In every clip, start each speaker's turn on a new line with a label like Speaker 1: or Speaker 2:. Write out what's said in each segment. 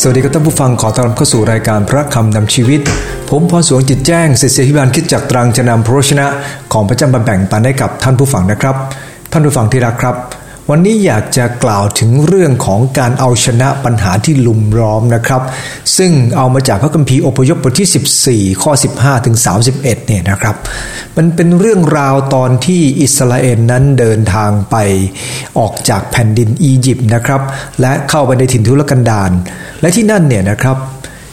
Speaker 1: สวัสดีครับท่านผู้ฟังขอต้อนรับเข้าสู่รายการพระคำนำชีวิต ผมพรสวงจิตแจ้งศิษยพิบาลคิดจากตรังจะนำพระชนะ ของพระเจ้ามาแบ่งปันให้กับท่านผู้ฟังนะครับ ท่านผู้ฟังที่รักครับ วันนี้อยากจะกล่าวถึงเรื่องของการเอาชนะปัญหาที่ลุมล้อมนะครับ ซึ่งเอามาจากพระคัมภีร์อพยพบทที่ 14 ข้อ 15 ถึง 31 เนี่ยนะครับ มันเป็นเรื่องราวตอนที่อิสราเอลนั้นเดินทางไปออกจากแผ่นดินอียิปต์นะครับ และเข้าไปในถิ่นทุรกันดารและที่นั่นเนี่ยนะครับ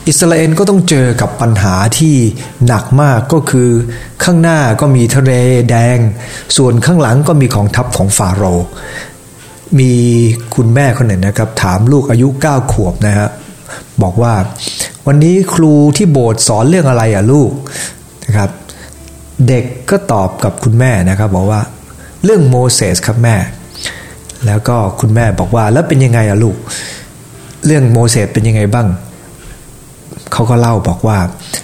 Speaker 1: อิสราเอลก็ต้องเจอกับปัญหาที่หนักมากก็คือ ข้างหน้าก็มีทะเลแดง ส่วนข้างหลังก็มีของทัพของฟาโรห์ มีคุณแม่คนหนึ่งนะครับ ถามลูกอายุ 9 ขวบนะฮะบอกว่า วันนี้ครูที่โบสถ์สอนเรื่องอะไรอะลูกนะครับ เด็กก็ตอบกับคุณแม่นะครับ บอกว่า เรื่องโมเสสครับแม่ แล้วก็คุณแม่บอกว่าแล้วเป็นยังไงอะลูก เรื่องโมเสสเป็นยังไงบ้างเขาก็เล่าบอกว่า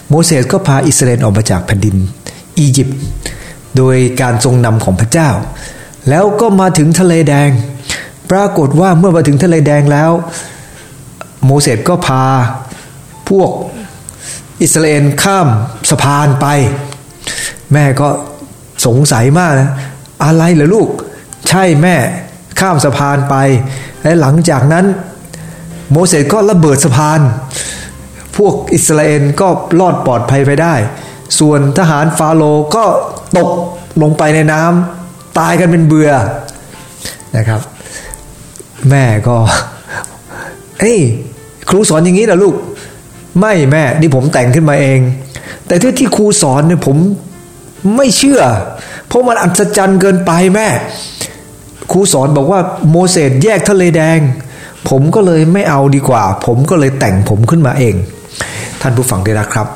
Speaker 1: โมเสสก็พาอิสราเอลออกมาจากแผ่นดินอียิปต์โดยการทรงนำของพระเจ้า แล้วก็มาถึงทะเลแดง ปรากฏว่าเมื่อมาถึงทะเลแดงแล้ว โมเสสก็พาพวกอิสราเอลข้ามสะพานไป แม่ก็สงสัยมากนะอะไรเหรอลูก ใช่แม่ข้ามสะพานไป และหลังจากนั้น โมเสสก็ระเบิดสะพาน พวกอิสราเอลก็รอดปลอดภัยไปได้ ส่วนทหารฟาโรก็ตกลงไปในน้ำตายกันเป็นเบื่อนะครับ แม่ก็ เอ้ยครูสอนอย่างนี้เหรอลูก ไม่แม่นี่ผมแต่งขึ้นมาเอง แต่ที่ที่ครูสอนเนี่ยผมไม่เชื่อ เพราะมันอัศจรรย์เกินไปแม่ ครูสอนบอกว่าโมเสสแยกทะเลแดง ผมก็เลยไม่เอาดีกว่า ผมก็เลยแต่งผมขึ้นมาเอง ท่านผู้ฟังได้นะครับ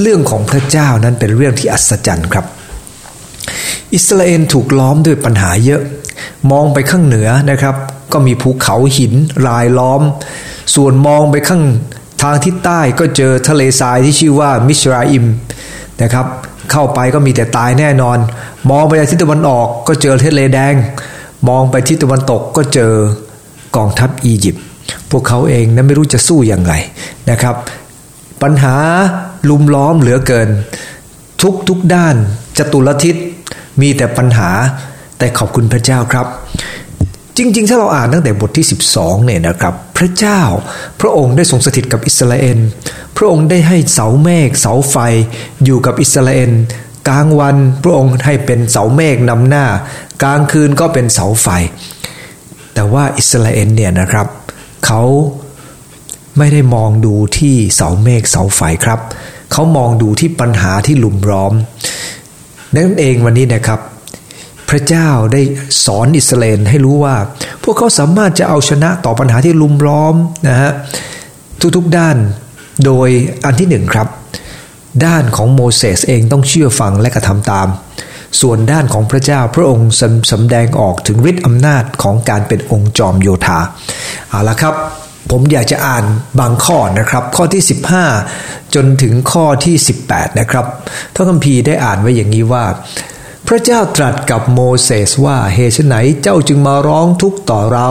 Speaker 1: เรื่องของพระเจ้านั้นเป็นเรื่องที่อัศจรรย์ครับ อิสราเอลถูกล้อมด้วยปัญหาเยอะ มองไปข้างเหนือนะครับ ก็มีภูเขาหินรายล้อม ส่วนมองไปข้างทางทิศใต้ก็เจอทะเลทรายที่ชื่อว่ามิชราอิมนะครับ เข้าไปก็มีแต่ตายแน่นอน มองไปทิศตะวันออกก็เจอทะเลแดง มองไปทิศตะวันตกก็เจอกองทัพอียิปต์พวกเขาเองนั้นไม่รู้จะสู้อย่างไรนะครับ ปัญหาลุมล้อมเหลือเกิน ทุกทุกด้านจตุรทิศมีแต่ปัญหาแต่ขอบคุณพระเจ้าครับ จริง ๆ ถ้าเราอ่านตั้งแต่บทที่ 12เนี่ยนะครับพระเจ้าพระองค์ได้ทรงสถิตกับอิสราเอลพระองค์ได้ให้เสาเมฆเสาไฟอยู่กับอิสราเอลกลางวันพระองค์ให้เป็นเสาเมฆนำหน้า กลางคืนก็เป็นเสาไฟ แต่ว่าอิสราเอลเนี่ยนะครับเขาไม่ได้มองดูที่เสาเมฆเสาไฟครับ เขามองดูที่ปัญหาที่ลุมล้อมนั่นเองวันนี้นะครับ พระเจ้าได้สอนอิสราเอลให้รู้ว่า พวกเขาสามารถจะเอาชนะต่อปัญหาที่ลุมล้อมนะฮะทุกๆด้านโดยอันที่หนึ่งครับ ด้านของโมเสสเองต้องเชื่อฟังและกระทำตาม ส่วนด้านของพระเจ้าพระองค์สำแดงออกถึงฤทธิ์อำนาจของการเป็นองค์จอมโยธาเอาละครับ ผมอยากจะอ่านบางข้อนะครับ ข้อที่ 15 จนถึงข้อที่ 18 นะครับพระคัมภีร์ได้อ่านไว้อย่างนี้ว่า ระเจ้าตรัสกับโมเสสว่าเหตุไหนเจ้าจึงมาร้องทุกข์ต่อเรา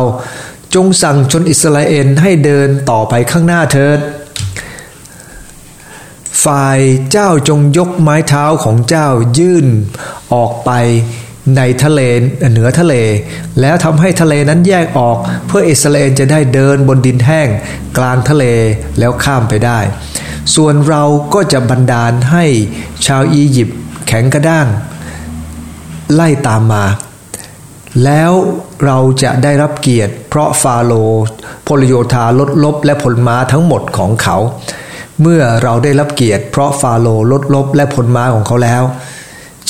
Speaker 1: จงสั่งชนอิสราเอลให้เดินต่อไปข้างหน้าเถิด ฝ่ายเจ้าจงยกไม้เท้าของเจ้ายื่นออกไปในทะเลเหนือทะเล แล้วทำให้ทะเลนั้นแยกออก เพื่ออิสราเอลจะได้เดินบนดินแห้ง กลางทะเลแล้วข้ามไปได้ ส่วนเราก็จะบันดาลให้ชาวอียิปต์แข็งกระด้าง ไล่ตามมา แล้วเราจะได้รับเกียรติ เพราะฟาโลพลโยธาลดลบ และผลม้าทั้งหมดของเขา เมื่อเราได้รับเกียรติเพราะฟาโลลดลบ และผลม้าของเขาแล้ว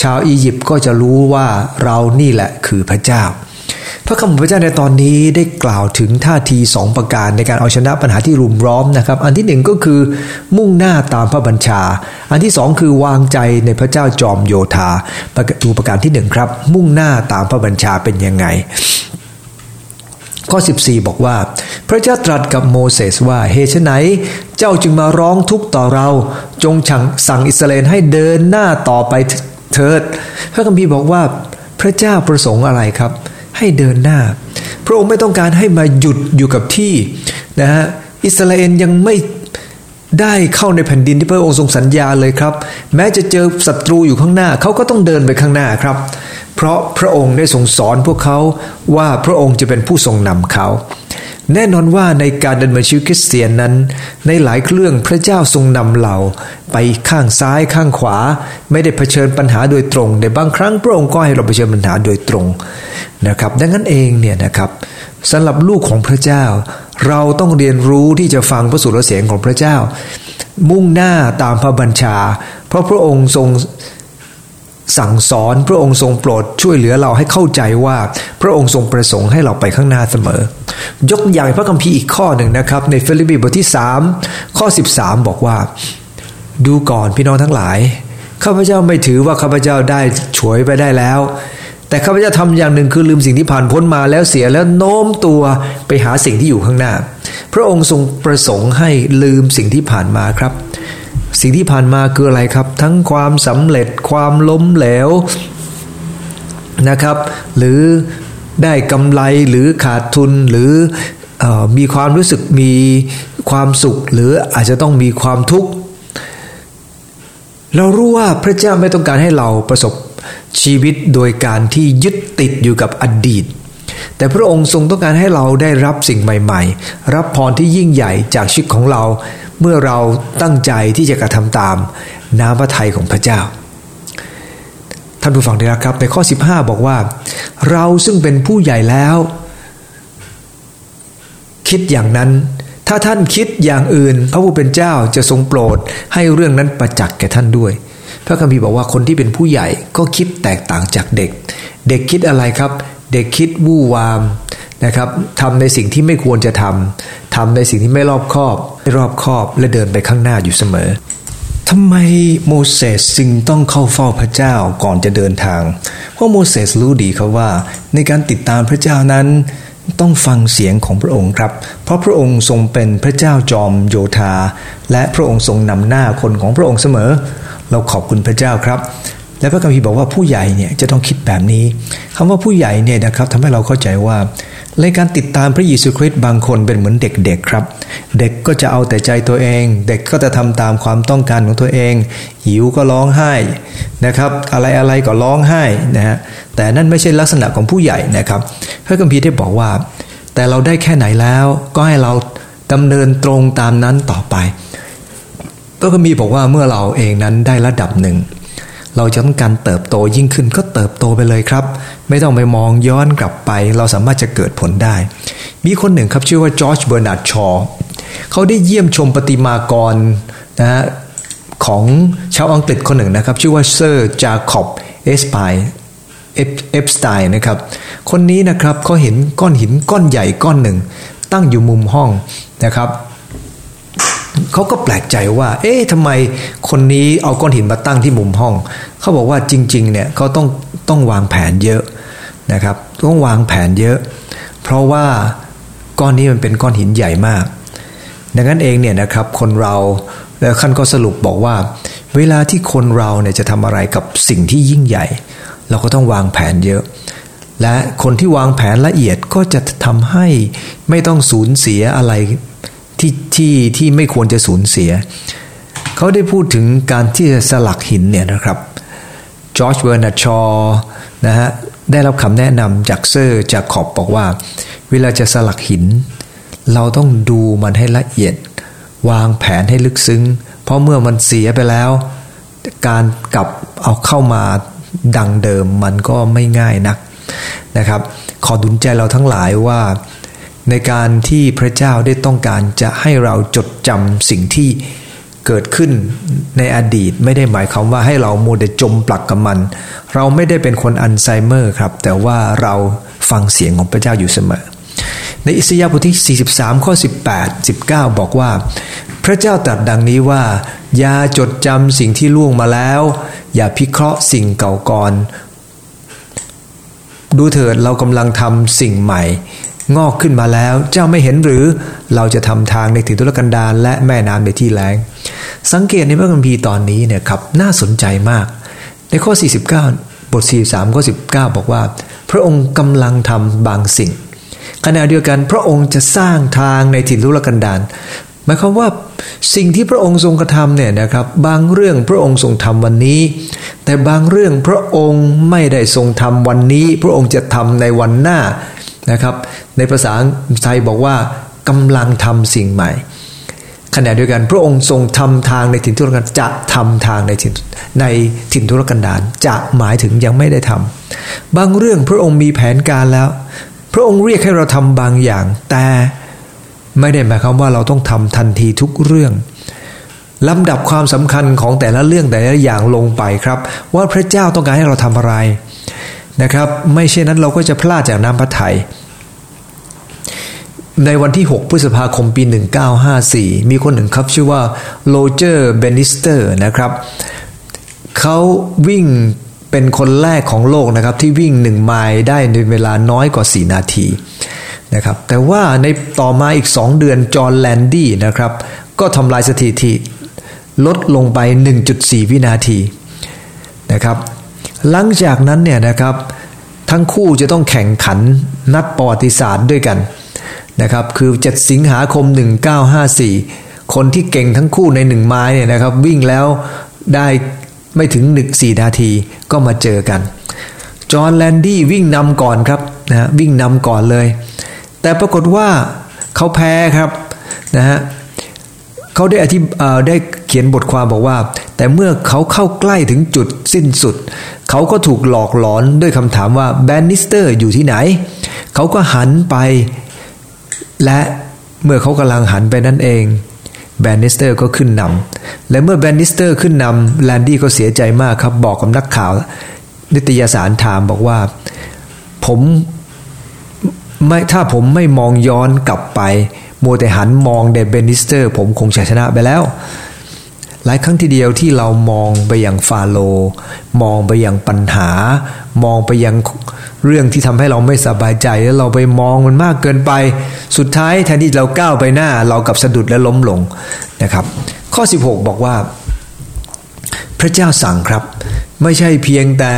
Speaker 1: ชาวอียิปต์ก็จะรู้ว่าเรานี่แหละคือพระเจ้า พระคำของพระเจ้าในตอนนี้ได้กล่าวถึงท่าทีสองประการในการเอาชนะปัญหาที่รุมร้อมนะครับ อันที่หนึ่งก็คือมุ่งหน้าตามพระบัญชา อันที่สองคือวางใจในพระเจ้าจอมโยธาดูประการที่หนึ่งครับ มุ่งหน้าตามพระบัญชาเป็นยังไง ข้อ 14 บอกว่า พระเจ้าตรัสกับโมเสสว่าเหตุไหนเจ้าจึงมาร้องทุกข์ต่อเรา จงสั่งอิสราเอลให้เดินหน้าต่อไปเถิด พระคัมภีร์บอกว่าพระเจ้าประสงค์อะไรครับ ให้เดินหน้า พระองค์ไม่ต้องการให้มาหยุดอยู่กับที่นะฮะอิสราเอลยังไม่ได้เข้าในแผ่นดินที่พระองค์ทรงสัญญาเลยครับ แม้จะเจอศัตรูอยู่ข้างหน้าเขาก็ต้องเดินไปข้างหน้าครับ เพราะพระองค์ได้ทรงสอนพวกเขาว่าพระองค์จะเป็นผู้ทรงนำเขา แน่นอนว่าในการดำเนินชีวิตคริสเตียนนั้น ในหลายเรื่องพระเจ้าทรงนำเราไปข้างซ้ายข้างขวา ไม่ได้เผชิญปัญหาโดยตรงในบางครั้งพระองค์ก็ให้เราเผชิญปัญหาโดยตรงนะครับ ดังนั้นเองเนี่ยนะครับสำหรับลูกของพระเจ้า เราต้องเรียนรู้ที่จะฟังพระสุรเสียงของพระเจ้า มุ่งหน้าตามพระบัญชา เพราะพระองค์ทรง สั่งสอนพระองค์ทรงโปรดช่วยเหลือเราให้เข้าใจว่าพระองค์ทรงประสงค์ให้เราไปข้างหน้าเสมอ ยกอย่างพระคัมภีร์อีกข้อหนึ่งนะครับ ในฟิลิปปีบทที่ 3 ข้อ 13 บอกว่า ดูก่อนพี่น้องทั้งหลายข้าพเจ้าไม่ถือว่าข้าพเจ้าได้ฉวยไปได้แล้ว แต่ข้าพเจ้าทำอย่างหนึ่งคือลืมสิ่งที่ผ่านพ้นมาแล้วเสียแล้วโน้มตัวไปหาสิ่งที่อยู่ข้างหน้า พระองค์ทรงประสงค์ให้ลืมสิ่งที่ผ่านมาครับ สิ่งที่ผ่านมาคืออะไรครับ ทั้งความสำเร็จความล้มเหลวนะครับ หรือได้กำไรหรือขาดทุนหรืออมีความรู้สึกมีความสุข หรืออาจจะต้องมีความทุกข์ เรารู้ว่าพระเจ้าไม่ต้องการให้เราประสบชีวิตโดยการที่ยึดติดอยู่กับอดีต แต่พระองค์ทรงต้องการให้เราได้รับสิ่งใหม่ ๆ รับพรที่ยิ่งใหญ่จากชีวิตของเรา เมื่อเราตั้งใจที่จะกระทำตามน้ำพระทัยของพระเจ้า ท่านผู้ฟังที่รักครับในข้อ 15 บอกว่า เราซึ่งเป็นผู้ใหญ่แล้ว คิดอย่างนั้น ถ้าท่านคิดอย่างอื่น พระผู้เป็นเจ้าจะทรงโปรดให้เรื่องนั้นประจักษ์แก่ท่านด้วย พระคัมภีร์บอกว่าคนที่เป็นผู้ใหญ่ก็คิดแตกต่างจากเด็ก เด็กคิดอะไรครับ เด็กคิดวู่วามนะครับทำในสิ่งที่ไม่ควรจะทำทำในสิ่งที่ไม่รอบคอบไม่รอบคอบและเดินไปข้างหน้าอยู่เสมอทำไมโมเสสจึงต้องเข้าเฝ้าพระเจ้าก่อนจะเดินทาง เพราะโมเสสรู้ดีครับว่า ในการติดตามพระเจ้านั้นต้องฟังเสียงของพระองค์ครับ เพราะพระองค์ทรงเป็นพระเจ้าจอมโยธา และพระองค์ทรงนำหน้าคนของพระองค์เสมอ เราขอบคุณพระเจ้าครับ และพระคัมภีร์บอกว่าผู้ใหญ่เนี่ยจะต้องคิดแบบนี้คำว่าผู้ใหญ่เนี่ยนะครับทำให้เราเข้าใจว่าในการติดตามพระเยซูคริสต์บางคนเป็นเหมือนเด็กๆครับ เด็กก็จะเอาแต่ใจตัวเอง เด็กก็จะทำตามความต้องการของตัวเอง หิวก็ร้องไห้นะครับอะไรอะไรก็ร้องไห้นะฮะแต่นั่นไม่ใช่ลักษณะของผู้ใหญ่นะครับพระคัมภีร์ได้บอกว่า แต่เราได้แค่ไหนแล้วก็ให้เราดำเนินตรงตามนั้นต่อไปพระก็มีบอกว่าเมื่อเราเองนั้นได้ระดับหนึ่ง เราจะต้องการเติบโตยิ่งขึ้นก็เติบโตไปเลยครับ ไม่ต้องไปมองย้อนกลับไป เราสามารถจะเกิดผลได้ มีคนหนึ่งครับชื่อว่าจอร์จเบอร์นาร์ดชอเขาได้เยี่ยมชมปฏิมากรนะฮะของชาวอังกฤษคนหนึ่งนะครับ ชื่อว่าเซอร์จาคอบเอสไพเอฟสไตน์นะครับ คนนี้นะครับเขาเห็นก้อนหินก้อนใหญ่ก้อนหนึ่ง ตั้งอยู่มุมห้องนะครับ เขาก็แปลกใจว่า เอ๊ะทำไมคนนี้เอาก้อนหินมาตั้งที่มุมห้อง เขาบอกว่าจริงๆเนี่ยเขาต้องต้องวางแผนเยอะนะครับ ต้องวางแผนเยอะ เพราะว่าก้อนนี้มันเป็นก้อนหินใหญ่มาก ดังนั้นเองเนี่ยนะครับคนเราแล้วขั้นก็สรุปบอกว่า เวลาที่คนเราเนี่ยจะทำอะไรกับสิ่งที่ยิ่งใหญ่ เราก็ต้องวางแผนเยอะ และคนที่วางแผนละเอียดก็จะทำให้ไม่ต้องสูญเสียอะไร ที่ที่ที่ไม่ควรจะสูญเสีย เขาได้พูดถึงการที่จะสลักหินเนี่ยนะครับจอร์จเบอร์นาร์ดชอนะฮะได้รับคำแนะนำจากเซอร์จาคอบบอกว่า เวลาจะสลักหิน เราต้องดูมันให้ละเอียด วางแผนให้ลึกซึ้ง เพราะเมื่อมันเสียไปแล้ว การกลับเอาเข้ามาดังเดิมมันก็ไม่ง่ายนักนะครับ ขอดุลใจเราทั้งหลายว่า ในการที่พระเจ้าได้ต้องการจะให้เราจดจำสิ่งที่เกิดขึ้นในอดีตไม่ได้หมายความว่าให้เราโมเดจมปลักกับมัน เราไม่ได้เป็นคนอัลไซเมอร์ครับ แต่ว่าเราฟังเสียงของพระเจ้าอยู่เสมอ ในอิสยาห์บทที่ 43 ข้อ 18 19 บอกว่า พระเจ้าตรัสดังนี้ว่า อย่าจดจำสิ่งที่ล่วงมาแล้ว อย่าพิเคราะห์สิ่งเก่าก่อน ดูเถิดเรากำลังทำสิ่งใหม่ งอกขึ้นมาแล้ว เจ้าไม่เห็นหรือเราจะทำทางในถิ่นทุรกันดารและแม่น้ำในที่แล้ง สังเกตในพระคัมภีร์ตอนนี้เนี่ยครับน่าสนใจมาก ในข้อ 49 บท 43 ข้อ 19 บอกว่า พระองค์กำลังทำบางสิ่ง ขณะเดียวกันพระองค์จะสร้างทางในถิ่นทุรกันดารหมายความว่าสิ่งที่พระองค์ทรงกระทำเนี่ยนะครับ บางเรื่องพระองค์ทรงทำวันนี้ แต่บางเรื่องพระองค์ไม่ได้ทรงทำวันนี้ พระองค์จะทำในวันหน้า นะครับ ในภาษาไทยบอกว่ากำลังทำสิ่งใหม่ขณะเดียวกันพระองค์ทรงทำทางในถิ่นทุรกันจะทำทางในถิ่นในถิ่นทุรกันดารจะหมายถึงยังไม่ได้ทำบางเรื่องพระองค์มีแผนการแล้ว พระองค์เรียกให้เราทำบางอย่าง แต่ไม่ได้หมายความว่าเราต้องทำทันทีทุกเรื่องลำดับความสำคัญของแต่ละเรื่องแต่ละอย่างลงไปครับ ว่าพระเจ้าต้องการให้เราทำอะไร นะครับ ไม่เช่นนั้นเราก็จะพลาดจากน้ำพระทัยในวันที่ 6 พฤษภาคมปี 1954 มีคนหนึ่งครับชื่อว่าโรเจอร์เบนิสเตอร์นะครับเขาวิ่งเป็นคนแรกของโลกนะครับ ที่วิ่งหนึ่งไมล์ได้ในเวลาน้อยกว่า 4 นาทีนะครับแต่ว่าในต่อมาอีก 2 เดือนจอห์นแลนดี้นะครับก็ทำลายสถิติลดลงไป 1.4 วินาทีนะครับ หลังจากนั้นเนี่ยนะครับทั้งคู่จะต้องแข่งขันนัดประวัติศาสตร์ด้วยกันนะครับคือ 7 สิงหาคม 1954 คนที่เก่งทั้งคู่ในหนึ่งไมล์เนี่ยนะครับวิ่งแล้วได้ไม่ถึงหนึ่งสี่นาทีก็มาเจอกัน จอห์นแลนดี้วิ่งนำก่อนครับนะวิ่งนำก่อนเลย แต่ปรากฏว่าเขาแพ้ครับนะฮะ เขาได้อธิได้เขียนบทความบอกว่า แต่เมื่อเขาเข้าใกล้ถึงจุดสิ้นสุด เขาก็ถูกหลอกหลอนด้วยคำถามว่าแบนนิสเตอร์อยู่ที่ไหน เขาก็หันไป และเมื่อเขากำลังหันไปนั่นเองแบนนิสเตอร์ก็ขึ้นนำและเมื่อแบนนิสเตอร์ขึ้นนำแลนดี้ก็เสียใจมากครับบอกกับนักข่าว นิตยสารถามบอกว่า ผม ไม่ถ้าผมไม่มองย้อนกลับไป มัวแต่หันมองแบนนิสเตอร์ ผมคงชนะไปแล้ว หลายครั้งทีเดียวที่เรามองไปอย่างฟาโล มองไปอย่างปัญหา มองไปอยังเรื่องที่ทำให้เราไม่สบายใจแล้วเราไปมองมันมากเกินไป สุดท้ายแทนที่เราก้าวไปหน้า เรากับสะดุดและล้มลงนะครับ ข้อ 16 บอกว่า พระเจ้าสั่งครับ ไม่ใช่เพียงแต่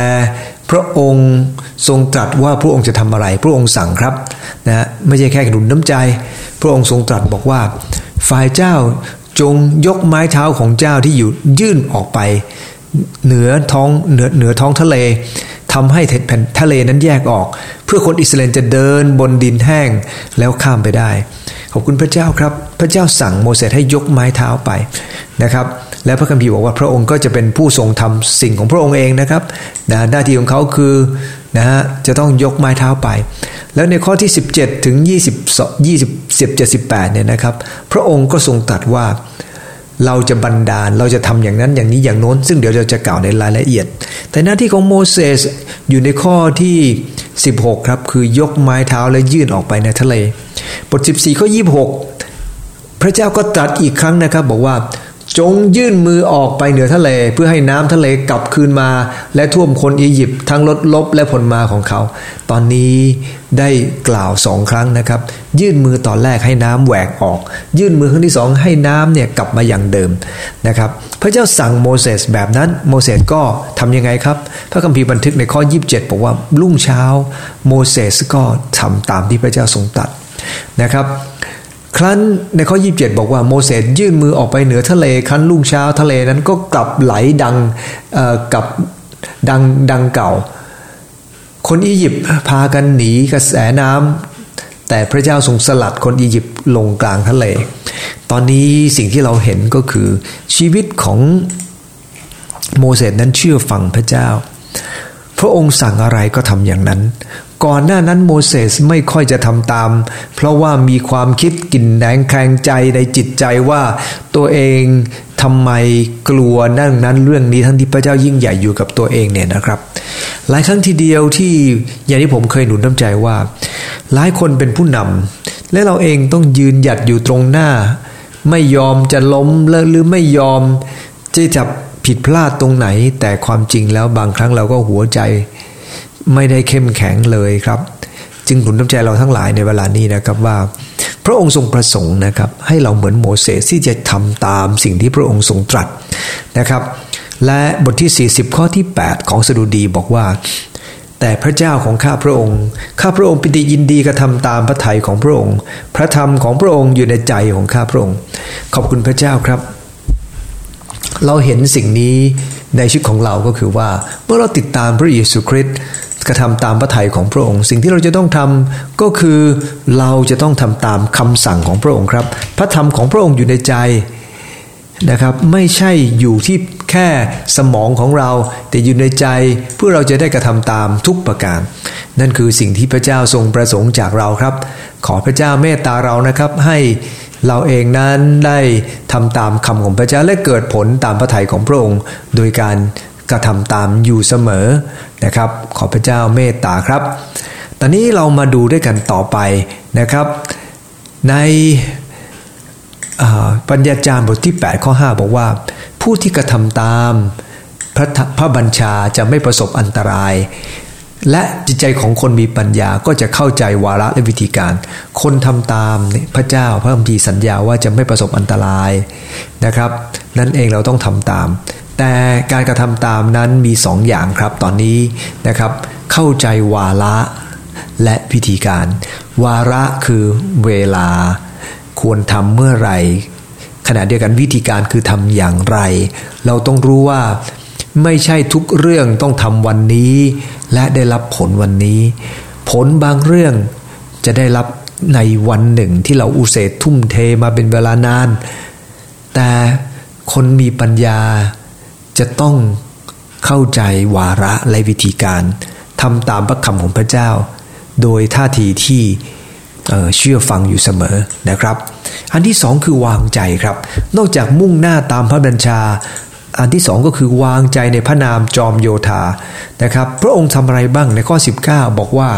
Speaker 1: พระองค์ทรงตรัสว่าพระองค์จะทำอะไร พระองค์สั่งครับนะไม่ใช่แค่กระดุนน้ำใจ พระองค์ทรงตรัสบอกว่า ฝ่ายเจ้าจงยกไม้เท้าของเจ้าที่อยู่ยื่นออกไป เหนือท้องเหนือเหนือท้องทะเลทำให้แผ่นทะเลนั้นแยกออก เพื่อคนอิสราเอลจะเดินบนดินแห้งแล้วข้ามไปได้ ขอบคุณพระเจ้าครับ พระเจ้าสั่งโมเสสให้ยกไม้เท้าไปนะครับ และพระคัมภีร์บอกว่าพระองค์ก็จะเป็นผู้ทรงทำสิ่งของพระองค์เองนะครับนะหน้าที่ของเขาคือนะฮะจะต้องยกไม้เท้าไป แล้วในข้อที่ 17 ถึง 20 20 17 18เนี่ยนะครับพระองค์ก็ทรงตรัสว่าเราจะบันดาลเราจะทำอย่างนั้นอย่างนี้อย่างโน้น ซึ่งเดี๋ยวเราจะกล่าวในรายละเอียด แต่หน้าที่ของโมเสสอยู่ในข้อที่ 16 ครับ คือยกไม้เท้าและยื่นออกไปในทะเล บท 14 ข้อ 26 พระเจ้าก็ตรัสอีกครั้งนะครับ บอกว่า จงยื่นมือออกไปเหนือทะเลเพื่อให้น้ำทะเลกลับคืนมา และท่วมคนอียิปต์ทั้งลดลบและผลมาของเขา ตอนนี้ได้กล่าวสองครั้งนะครับ ยื่นมือตอนแรกให้น้ำแหวกออก ยื่นมือครั้งที่สองให้น้ำเนี่ยกลับมาอย่างเดิมนะครับ พระเจ้าสั่งโมเสสแบบนั้นโมเสสก็ทํำยังไงครับ พระคัมภีร์บันทึกในข้อ 27 บอกว่ารุ่งเช้าโมเสสก็ทำตามที่พระเจ้าทรงตัดนะครับ ครั้นในข้อ 27 บอกว่าโมเสสยื่นมือออกไปเหนือทะเลครั้นลุ่งเช้าทะเลนั้นก็กลับไหลดังกับดังดังเก่า คนอียิปต์พากันหนีกระแสน้ำแต่พระเจ้าทรงสลัดคนอียิปต์ลงกลางทะเล ตอนนี้สิ่งที่เราเห็นก็คือชีวิตของโมเสสนั้นเชื่อฟังพระเจ้า พระองค์สั่งอะไรก็ทำอย่างนั้น ก่อนหน้านั้นโมเสสไม่ค่อยจะทำตาม เพราะว่ามีความคิดกินแหนงแคลงใจในจิตใจว่าตัวเองทำไมกลัวนั่นนั้นเรื่องนี้ทั้งที่พระเจ้ายิ่งใหญ่อยู่กับตัวเองเนี่ยนะครับ หลายครั้งทีเดียวที่อย่างที่ผมเคยหนุนน้ำใจว่า หลายคนเป็นผู้นำและเราเองต้องยืนหยัดอยู่ตรงหน้า ไม่ยอมจะล้มหรือไม่ยอมจะจับผิดพลาดตรงไหน แต่ความจริงแล้วบางครั้งเราก็หัวใจ ไม่ได้เข้มแข็งเลยครับ จึงหนุนน้ำใจเราทั้งหลายในเวลานี้นะครับว่า พระองค์ทรงประสงค์นะครับ ให้เราเหมือนโมเสสที่จะทำตามสิ่งที่พระองค์ทรงตรัสนะครับ และบทที่ 40 ข้อที่ 8 ของสดุดีบอกว่าแต่แต่พระเจ้าของข้าพระองค์ ข้าพระองค์ปิติยินดีกระทำตามพระทัยของพระองค์ พระธรรมของพระองค์อยู่ในใจของข้าพระองค์ ขอบคุณพระเจ้าครับเราเห็นสิ่งนี้ในชีวิตของเราก็คือว่า เมื่อเราติดตามพระเยซูคริสต์ กระทำตามพระทัยของพระองค์ สิ่งที่เราจะต้องทำก็คือเราจะต้องทำตามคำสั่งของพระองค์ครับ พระธรรมของพระองค์อยู่ในใจนะครับไม่ใช่อยู่ที่แค่สมองของเรา แต่อยู่ในใจเพื่อเราจะได้กระทำตามทุกประการ นั่นคือสิ่งที่พระเจ้าทรงประสงค์จากเราครับ ขอพระเจ้าเมตตาเรานะครับ ให้เราเองนั้นได้ทำตามคำของพระเจ้าและเกิดผลตามพระทัยของพระองค์ โดยการกระทำตามอยู่เสมอ นะครับ ขอพระเจ้าเมตตาครับ ตอนนี้เรามาดูด้วยกันต่อไปนะครับ ในปัญญาจารย์บทที่ 8 ข้อ 5 บอกว่า ผู้ที่กระทำตามพระพระบัญชาจะไม่ประสบอันตราย และจิตใจของคนมีปัญญาก็จะเข้าใจวาระและวิธีการ คนทำตามพระเจ้าพระคัมภีร์สัญญาว่าจะไม่ประสบอันตรายนะครับ นั่นเองเราต้องทำตาม แต่การกระทำตามนั้นมีสองอย่างครับตอนนี้นะครับ เข้าใจวาระและวิธีการ วาระคือเวลาควรทำเมื่อไรขณะเดียวกันวิธีการคือทำอย่างไร เราต้องรู้ว่าไม่ใช่ทุกเรื่องต้องทำวันนี้ และได้รับผลวันนี้ ผลบางเรื่องจะได้รับในวันหนึ่งที่เราอุเสตทุ่มเทมาเป็นเวลานาน แต่คนมีปัญญา จะต้องเข้าใจวาระและวิธีการทำตามพระคำของพระเจ้า โดยท่าทีที่เชื่อฟังอยู่เสมอนะครับ อันที่สองคือวางใจครับ นอกจากมุ่งหน้าตามพระบัญชา อันที่สองก็คือวางใจในพระนามจอมโยธานะครับ พระองค์ทำอะไรบ้างในข้อ 19 บอกว่า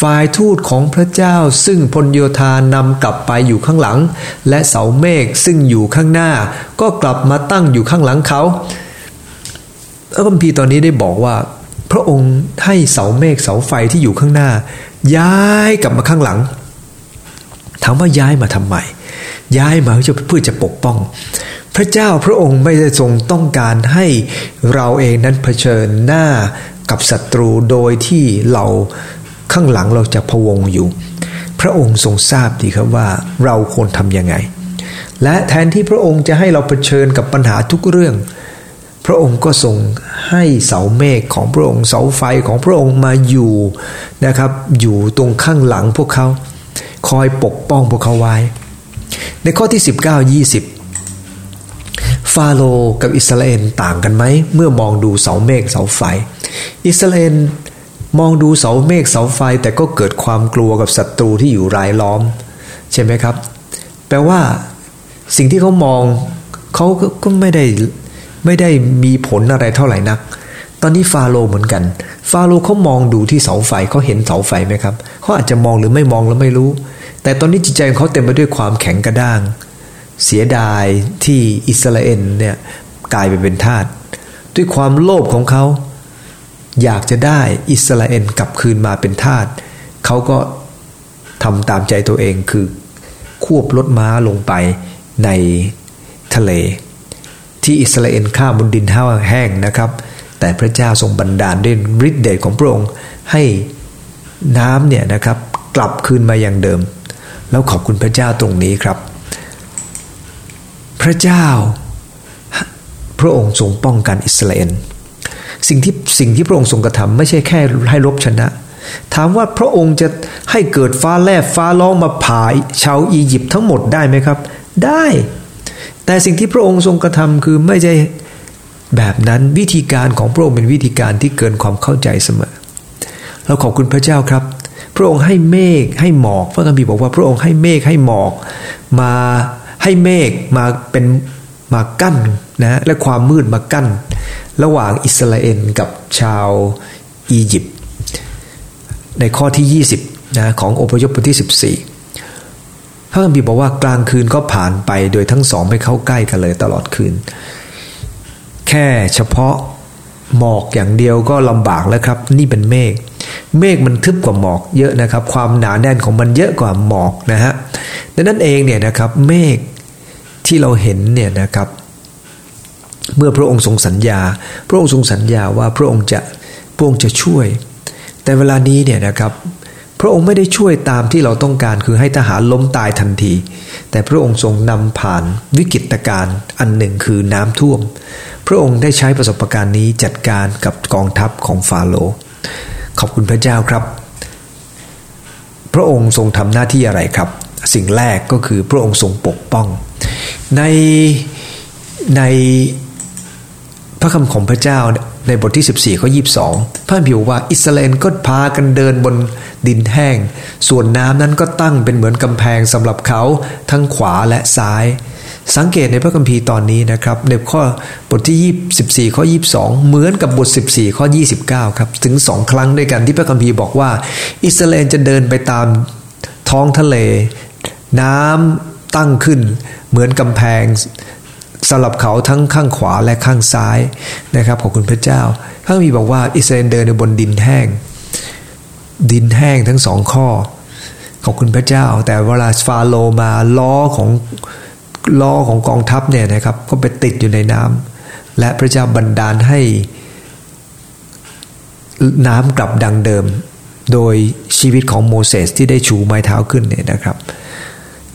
Speaker 1: ฝ่ายทูตของพระเจ้าซึ่งพลโยธานำกลับไปอยู่ข้างหลัง และเสาเมฆซึ่งอยู่ข้างหน้า ก็กลับมาตั้งอยู่ข้างหลังเขา พระคัมภีร์ตอนนี้ได้บอกว่า พระองค์ให้เสาเมฆเสาไฟที่อยู่ข้างหน้า ย้ายกลับมาข้างหลังถามว่าย้ายมาทำไมย้ายมาเพื่อจะปกป้อง พระเจ้าพระองค์ไม่ได้ทรงต้องการให้เราเองนั้นเผชิญหน้ากับศัตรูโดยที่เราข้างหลังเราจะพวงอยู่ พระองค์ทรงทราบดีครับว่าเราควรทำยังไง และแทนที่พระองค์จะให้เราเผชิญกับปัญหาทุกเรื่อง พระองค์ก็ทรง ให้เสาเมฆของพระองค์เสาไฟของพระองค์มาอยู่นะครับอยู่ตรงข้างหลังพวกเขา คอยปกป้องพวกเขาไว้ ในข้อที่ 19 20 ฟาโรกับอิสราเอลต่างกันไหม เมื่อมองดูเสาเมฆเสาไฟ อิสราเอลมองดูเสาเมฆเสาไฟแต่ก็เกิดความกลัวกับศัตรูที่อยู่รายล้อม ใช่ไหมครับ แปลว่าสิ่งที่เขามองเขาก็ไม่ได้ ไม่ได้มีผลอะไรเท่าไหร่นัก ตอนนี้ฟาโรเหมือนกัน ฟาโรห์เขามองดูที่เสาไฟเขาเห็นเสาไฟไหมครับเขาอาจจะมองหรือไม่มองแล้วไม่รู้ แต่ตอนนี้จิตใจของเขาเต็มไปด้วยความแข็งกระด้าง เสียดายที่อิสราเอลเนี่ยกลายไปเป็นทาสด้วยความโลภของเขาอยากจะได้อิสราเอลกลับคืนมาเป็นทาสเขาก็ทำตามใจตัวเองคือ ควบรถม้าลงไปในทะเล ที่อิสราเอลข้ามบนดินแห้งนะครับ แต่พระเจ้าทรงบันดาลด้วยฤทธิ์เดชของพระองค์ให้น้ำเนี่ยนะครับกลับคืนมาอย่างเดิม แล้วขอบคุณพระเจ้าตรงนี้ครับ พระเจ้าพระองค์ทรงป้องกันอิสราเอลสิ่งที่สิ่งที่พระองค์ทรงกระทำไม่ใช่แค่ให้รบชนะ ถามว่าพระองค์จะให้เกิดฟ้าแลบฟ้าร้องมาผ่าชาวอียิปต์ทั้งหมดได้ไหมครับ ได้ แต่สิ่งที่พระองค์ทรงกระทำคือไม่ใช่แบบนั้นวิธีการของพระองค์เป็นวิธีการที่เกินความเข้าใจเสมอ เราขอบคุณพระเจ้าครับ พระองค์ให้เมฆให้หมอกพระคัมภีร์บอกว่าพระองค์ให้เมฆให้หมอก มาให้เมฆมาเป็นมากั้นนะและความมืดมากั้น ระหว่างอิสราเอลกับชาวอียิปต์ในข้อที่ 20นะของอพยพบทที่14 พระคัมภีร์บอกว่ากลางคืนก็ผ่านไปโดยทั้งสองไม่เข้าใกล้กันเลยตลอดคืน แค่เฉพาะหมอกอย่างเดียวก็ลำบากแล้วครับ นี่เป็นเมฆเมฆมันทึบกว่าหมอกเยอะนะครับ ความหนาแน่นของมันเยอะกว่าหมอกนะฮะดังนั้นเองเนี่ยนะครับเมฆที่เราเห็นเนี่ยนะครับ เมื่อพระองค์ทรงสัญญา พระองค์ทรงสัญญาว่าพระองค์จะพระองค์จะช่วย แต่เวลานี้เนี่ยนะครับ พระองค์ไม่ได้ช่วยตามที่เราต้องการคือให้ทหารล้มตายทันที แต่พระองค์ทรงนำผ่านวิกฤตการณ์อันหนึ่งคือน้ำท่วม พระองค์ได้ใช้ประสบการณ์นี้จัดการกับกองทัพของฟาโรห์ขอบคุณพระเจ้าครับ พระองค์ทรงทำหน้าที่อะไรครับ สิ่งแรกก็คือพระองค์ทรงปกป้อง ในในพระคำของพระเจ้า ในบทที่ 14ข้อ22 พระบิวว่าอิสราเอลก็พากันเดินบนดินแห้ง ส่วนน้ำนั้นก็ตั้งเป็นเหมือนกำแพงสำหรับเขาทั้งขวาและซ้าย สังเกตในพระคัมภีร์ตอนนี้นะครับในข้อบทที่ 24 ข้อ 22 เหมือนกับบท 14 ข้อ 29 ครับถึงสองครั้งด้วยกันที่พระคัมภีร์บอกว่า อิสราเอลจะเดินไปตามท้องทะเล น้ำตั้งขึ้นเหมือนกำแพง สำหรับเขาทั้งข้างขวาและข้างซ้ายนะครับขอบคุณพระเจ้าข้างมีบอกว่าอิสราเอลเดินในบนดินแห้ง ดินแห้งทั้งสองข้อขอบคุณพระเจ้า แต่เวลาฟาโลมาล้อของล้อของกองทัพเนี่ยนะครับก็ไปติดอยู่ในน้ำและพระเจ้าบันดาลให้น้ำกลับดังเดิม โดยชีวิตของโมเสสที่ได้ชูไม้เท้าขึ้นเนี่ยนะครับ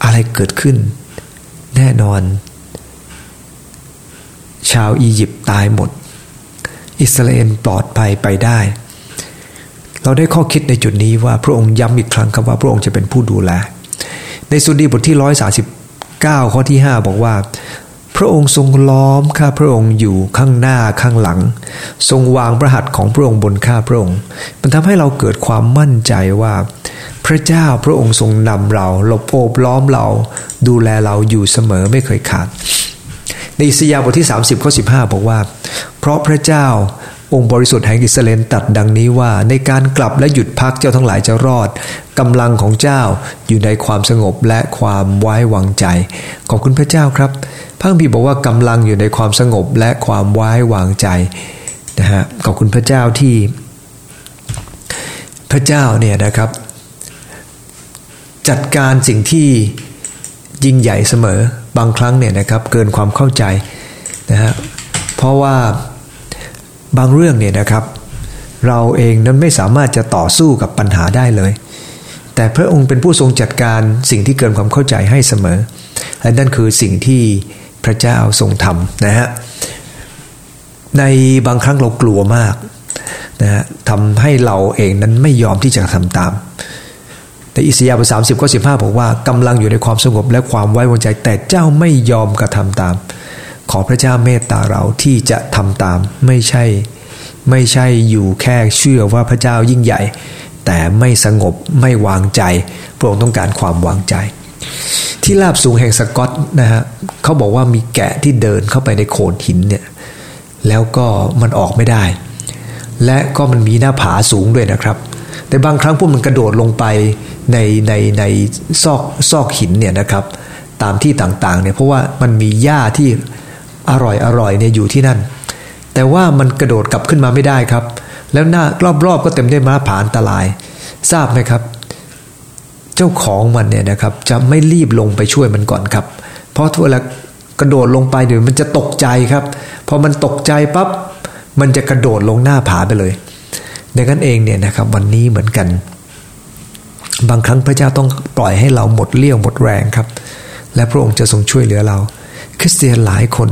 Speaker 1: อะไรเกิดขึ้น แน่นอน ชาวอียิปต์ตายหมด อิสราเอลปลอดภัยไปได้ เราได้ข้อคิดในจุดนี้ว่าพระองค์ย้ำอีกครั้งครับว่าพระองค์จะเป็นผู้ดูแล ในสุดีบทที่ร้อยสาสิบเก้าข้อที่ห้าบอกว่า พระองค์ทรงล้อมข้าพระองค์อยู่ข้างหน้าข้างหลัง ทรงวางพระหัตของพระองค์บนข้าพระองค์ มันทำให้เราเกิดความมั่นใจว่าพระเจ้าพระองค์ทรงนำเราหลบโอบล้อมเรา ดูแลเราอยู่เสมอไม่เคยขาด ในอิสยาห์บทที่ 30ข้อ15 บอกว่า เพราะพระเจ้าองค์บริสุทธิ์แห่งอิสราเอลตัดดังนี้ว่า ในการกลับและหยุดพักเจ้าทั้งหลายจะรอดกำลังของเจ้าอยู่ในความสงบและความไว้วางใจ ขอบคุณพระเจ้าครับพระบีบอกว่ากำลังอยู่ในความสงบและความไว้วางใจนะฮะขอบคุณพระเจ้าที่พระเจ้าเนี่ยนะครับ จัดการสิ่งที่ยิ่งใหญ่เสมอ บางครั้งเนี่ยนะครับเกินความเข้าใจนะฮะเพราะว่าบางเรื่องเนี่ยนะครับ เราเองนั้นไม่สามารถจะต่อสู้กับปัญหาได้เลย แต่พระองค์เป็นผู้ทรงจัดการสิ่งที่เกินความเข้าใจให้เสมอและนั่นคือสิ่งที่พระเจ้าทรงทำนะฮะในบางครั้งเรากลัวมากนะฮะทำให้เราเองนั้นไม่ยอมที่จะทำตาม แต่อิสยาห์บทสามสิบข้อสิบห้าบอกว่ากำลังอยู่ในความสงบและความไว้วางใจ แต่เจ้าไม่ยอมกระทำตาม ขอพระเจ้าเมตตาเราที่จะทำตาม ไม่ใช่ ไม่ใช่อยู่แค่เชื่อว่าพระเจ้ายิ่งใหญ่ แต่ไม่สงบไม่วางใจพระองค์ต้องการความวางใจ ที่ราบสูงแห่งสกอตนะฮะเขาบอกว่ามีแกะที่เดินเข้าไปในโขดหินเนี่ยแล้วก็มันออกไม่ได้ และก็มันมีหน้าผาสูงด้วยนะครับ แต่บางครั้งพวกมันกระโดดลงไป ในในในซอกซอกหินเนี่ยนะครับตามที่ต่างๆเนี่ยเพราะว่ามันมีหญ้าที่อร่อยอร่อยเนี่ยอยู่ที่นั่น แต่ว่ามันกระโดดกลับขึ้นมาไม่ได้ครับ แล้วหน้ารอบๆก็เต็มด้วยม้าผาอันตราย ทราบไหมครับ เจ้าของมันเนี่ยนะครับจะไม่รีบลงไปช่วยมันก่อนครับ เพราะเวลากระโดดลงไปเดี๋ยวมันจะตกใจครับพอมันตกใจปั๊บมันจะกระโดดลงหน้าผาไปเลยดังนั้นเองเนี่ยนะครับวันนี้เหมือนกัน บางครั้งพระเจ้าต้องปล่อยให้เราหมดเลี้ยวหมดแรงครับ และพระองค์จะทรงช่วยเหลือเรา คริสเตียนหลายคน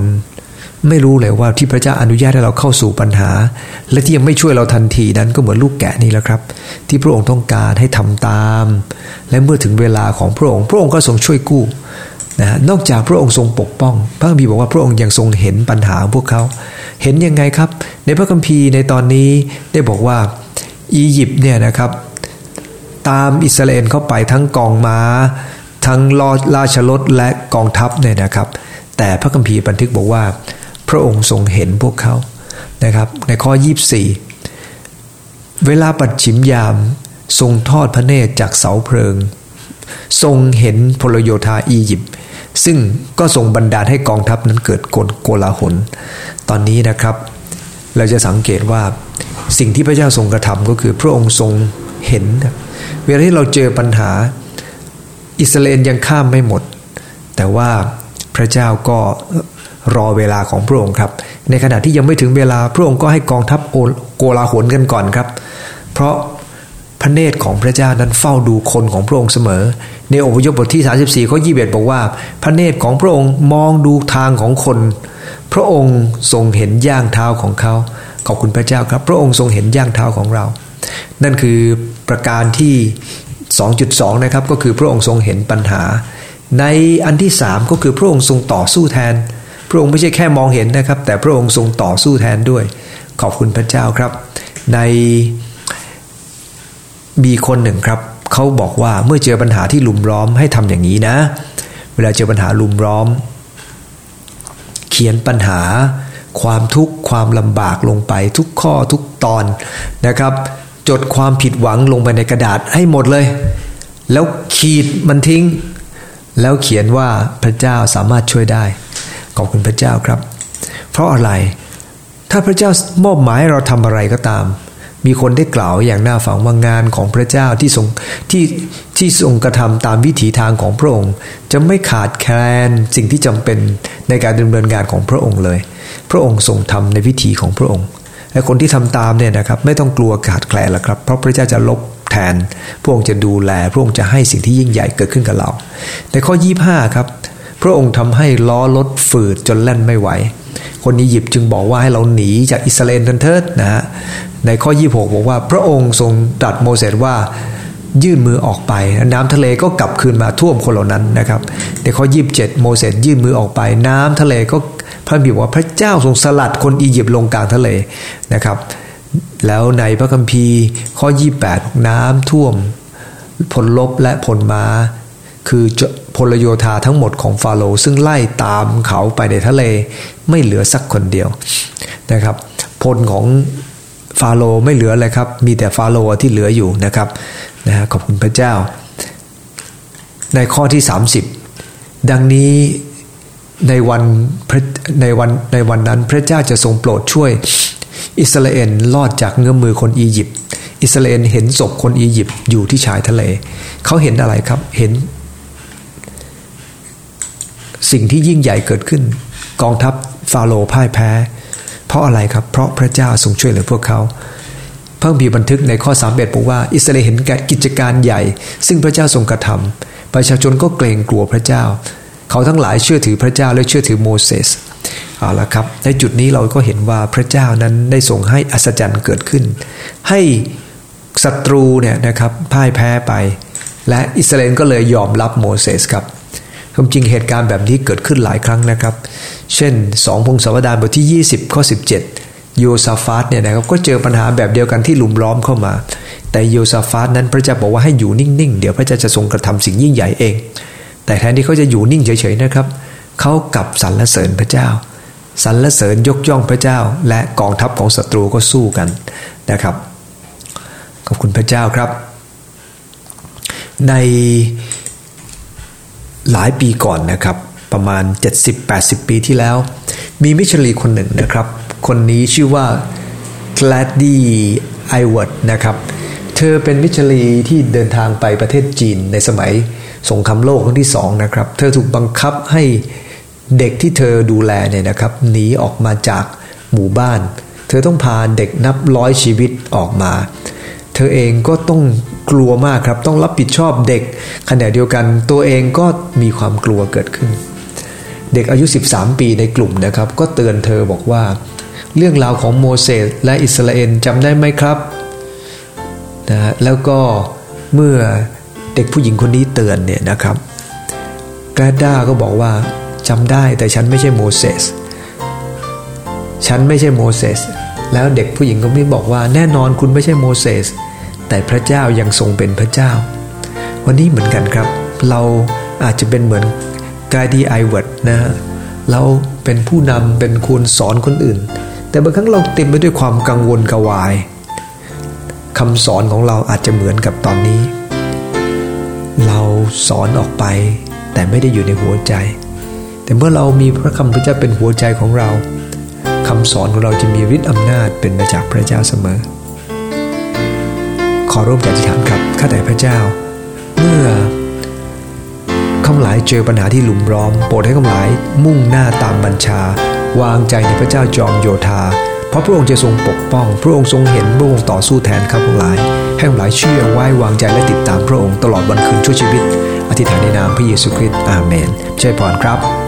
Speaker 1: ไม่รู้เลยว่าที่พระเจ้าอนุญาตให้เราเข้าสู่ปัญหา และที่ยังไม่ช่วยเราทันทีนั้นก็เหมือนลูกแกะนี่แหละครับ ที่พระองค์ต้องการให้ทำตาม และเมื่อถึงเวลาของพระองค์ พระองค์ก็ทรงช่วยกู้นะนอกจากพระองค์ทรงปกป้อง พระคัมภีร์บอกว่าพระองค์ยังทรงเห็นปัญหาพวกเขา เห็นยังไงครับ ในพระคัมภีร์ในตอนนี้ได้บอกว่าอียิปต์เนี่ยนะครับ ตามอิสราเอลเข้าไปทั้งกองมา้า ทั้งลอราชรถและกองทัพเนี่ยนะครับ แต่พระคัมภีร์บันทึกบอกว่า พระองค์ทรงเห็นพวกเขานะครับ ในข้อ 24 เวลาปัดฉิมยามทรงทอดพระเนตรจากเสาเพลิง ทรงเห็นพลโยธาอียิปต์ซึ่งก็ทรงบันดาลให้กองทัพนั้นเกิดกลโกลาหล ตอนนี้นะครับ เราจะสังเกตว่าสิ่งที่พระเจ้าทรงกระทำก็คือพระองค์ทรงเห็น วลาที่เราเจอปัญหา อิสราเอลยังข้ามไม่หมด แต่ว่าพระเจ้าก็รอเวลาของพระองค์ครับ ในขณะที่ยังไม่ถึงเวลาพระองค์ก็ให้กองทัพโกลาหลกันก่อนครับ เพราะพระเนตรของพระเจ้านั้นเฝ้าดูคนของพระองค์เสมอ ในอพยพบทที่ 34ข้อ21 บอกว่า พระเนตรของพระองค์มองดูทางของคน พระองค์ทรงเห็นย่างเท้าของเขา ขอบคุณพระเจ้าครับ พระองค์ทรงเห็นย่างเท้าของเรา นั่นคือ ประการที่ 2.2 นะครับก็คือพระองค์ทรงเห็นปัญหา ในอันที่สามก็คือพระองค์ทรงต่อสู้แทน พระองค์ไม่ใช่แค่มองเห็นนะครับ แต่พระองค์ทรงต่อสู้แทนด้วย ขอบคุณพระเจ้าครับ ในมีคนหนึ่งครับเขาบอกว่าเมื่อเจอปัญหาที่ลุมล้อมให้ทำอย่างนี้นะ เวลาเจอปัญหาลุมล้อม เขียนปัญหาความทุกข์ความลำบากลงไปทุกข้อทุกตอนนะครับ จดความผิดหวังลงไปในกระดาษให้หมดเลย แล้วขีดมันทิ้ง แล้วเขียนว่าพระเจ้าสามารถช่วยได้ ขอบคุณพระเจ้าครับ เพราะอะไร ถ้าพระเจ้ามอบหมายเราทำอะไรก็ตาม มีคนได้กล่าวอย่างน่าฟังว่างานของพระเจ้าที่ทรงที่ที่ทรงกระทำตามวิถีทางของพระองค์ จะไม่ขาดแคลนสิ่งที่จำเป็นในการดำเนินงานของพระองค์เลย พระองค์ทรงทำในวิถีของพระองค์ และคนที่ทำตามเนี่ยนะครับไม่ต้องกลัวขาดแคลนละครับ เพราะพระเจ้าจะลบแทน พระองค์จะดูแล พระองค์จะให้สิ่งที่ยิ่งใหญ่เกิดขึ้นกับเรา ในข้อ 25 ครับ พระองค์ทำให้ล้อรถฝืดจนแล่นไม่ไหว คนอียิปต์จึงบอกว่าให้เราหนีจากอิสราเอลกันเถิดนะฮะ ในข้อ 26 บอกว่าพระองค์ทรงตรัสโมเสสว่ายื่นมือออกไป น้ำทะเลก็กลับคืนมาท่วมคนเหล่านั้นนะครับในข้อ 27 โมเสสยื่นมือออกไป น้ำทะเลก็ ระบิดว่าพระเจ้าทรงสลัดคนอียิปต์ลงกลางทะเลนะครับ แล้วในพระคัมภีร์ข้อ 28 น้ำท่วมพลลบและพลม้าคือพลโยธาทั้งหมดของฟาโรห์ซึ่งไล่ตามเขาไปในทะเลไม่เหลือสักคนเดียวนะครับ พลของฟาโรไม่เหลือเลยครับ มีแต่ฟาโรที่เหลืออยู่นะครับนะฮะขอบคุณพระเจ้า ในข้อที่ 30 ดังนี้ ในวันในวันในวันนั้นพระเจ้าจะทรงโปรดช่วย อิสราเอลรอดจากเงื้อมือคนอียิปต์อิสราเอลเห็นศพคนอียิปต์อยู่ที่ชายทะเล เขาเห็นอะไรครับเห็น สิ่งที่ยิ่งใหญ่เกิดขึ้น กองทัพฟาโรห์พ่ายแพ้ เพราะอะไรครับ เพราะพระเจ้าทรงช่วยเหลือพวกเขาเพิ่มมีบันทึกในข้อ3ามเบอกว่า อิสราเอลเห็นกิจการใหญ่ ซึ่งพระเจ้าทรงกระทำประชาชนก็เกรงกลัวพระเจ้า เขาทั้งหลายเชื่อถือพระเจ้าและเชื่อถือโมเสสเอาละครับในจุดนี้เราก็เห็นว่าพระเจ้านั้นได้ทรงให้อัศจรรย์เกิดขึ้น ให้ศัตรูเนี่ยนะครับพ่ายแพ้ไป และอิสราเอลก็เลยยอมรับโมเสสครับความจริงเหตุการณ์แบบนี้เกิดขึ้นหลายครั้งนะครับ เช่นสองพงศาวดารบทที่ 20 ข้อ 17 โยซาฟาตเนี่ยนะครับก็เจอปัญหาแบบเดียวกันที่ลุมล้อมเข้ามา แต่โยซาฟาตนั้นพระเจ้าบอกว่าให้อยู่นิ่งๆ เดี๋ยวพระเจ้าจะทรงกระทำสิ่งยิ่งใหญ่เอง แต่แทนที่เขาจะอยู่นิ่งเฉยๆนะครับ เขากลับสรรเสริญพระเจ้าสรรเสริญยกย่องพระเจ้า และกองทัพของศัตรูก็สู้กันนะครับ ขอบคุณพระเจ้าครับ ในหลายปีก่อนนะครับ ประมาณ 70-80 ปีที่แล้ว มีมิชลีคนหนึ่งนะครับ คนนี้ชื่อว่า g l a d y i w a r d นะครับ เธอเป็นมิชลีที่เดินทางไปประเทศจีนในสมัย สงครามโลกครั้งที่สองนะครับ เธอถูกบังคับให้เด็กที่เธอดูแลเนี่ยนะครับหนีออกมาจากหมู่บ้าน เธอต้องพาเด็กนับร้อยชีวิตออกมา เธอเองก็ต้องกลัวมากครับ ต้องรับผิดชอบเด็กขณะเดียวกันตัวเองก็มีความกลัวเกิดขึ้น เด็กอายุ 13 ปีในกลุ่มนะครับ ก็เตือนเธอบอกว่า เรื่องราวของโมเสสและอิสราเอลจำได้ไหมครับนะแล้วก็เมื่อ เด็กผู้หญิงคนนี้เตือนเนี่ยนะครับกาด้าก็บอกว่าจำได้แต่ฉันไม่ใช่โมเสสฉันไม่ใช่โมเสสแล้วเด็กผู้หญิงคนนี้บอกว่าแน่นอนคุณไม่ใช่โมเสสแต่พระเจ้ายังทรงเป็นพระเจ้า วันนี้เหมือนกันครับ เราอาจจะเป็นเหมือนกายดีไอเวิร์ดนะฮะเราเป็นผู้นำเป็นคุณสอนคนอื่น แต่บางครั้งเราเต็มไปด้วยความกังวลกวายคำสอนของเราอาจจะเหมือนกับตอนนี้ เราสอนออกไป แต่ไม่ได้อยู่ในหัวใจ แต่เมื่อเรามีพระคำพระเจ้าเป็นหัวใจของเราคำสอนของเราจะมีฤทธิ์อำนาจเป็นมาจากพระเจ้าเสมอ ขอร่วมอธิษฐานครับข้าแต่พระเจ้า เมื่อข้าหลายเจอปัญหาที่หลุมล้อม โปรดให้ข้าหลายมุ่งหน้าตามบัญชา วางใจในพระเจ้าจอมโยธา เพราะพระองค์จะทรงปกป้อง พระองค์ทรงเห็นพระองค์ต่อสู้แทนข้าพหลาย ให้หลายเชื่อไว้วางใจและติดตามพระองค์ตลอดวันคืนชั่วชีวิต อธิษฐานในนามพระเยซูคริสต์อาเมนใช่พรครับ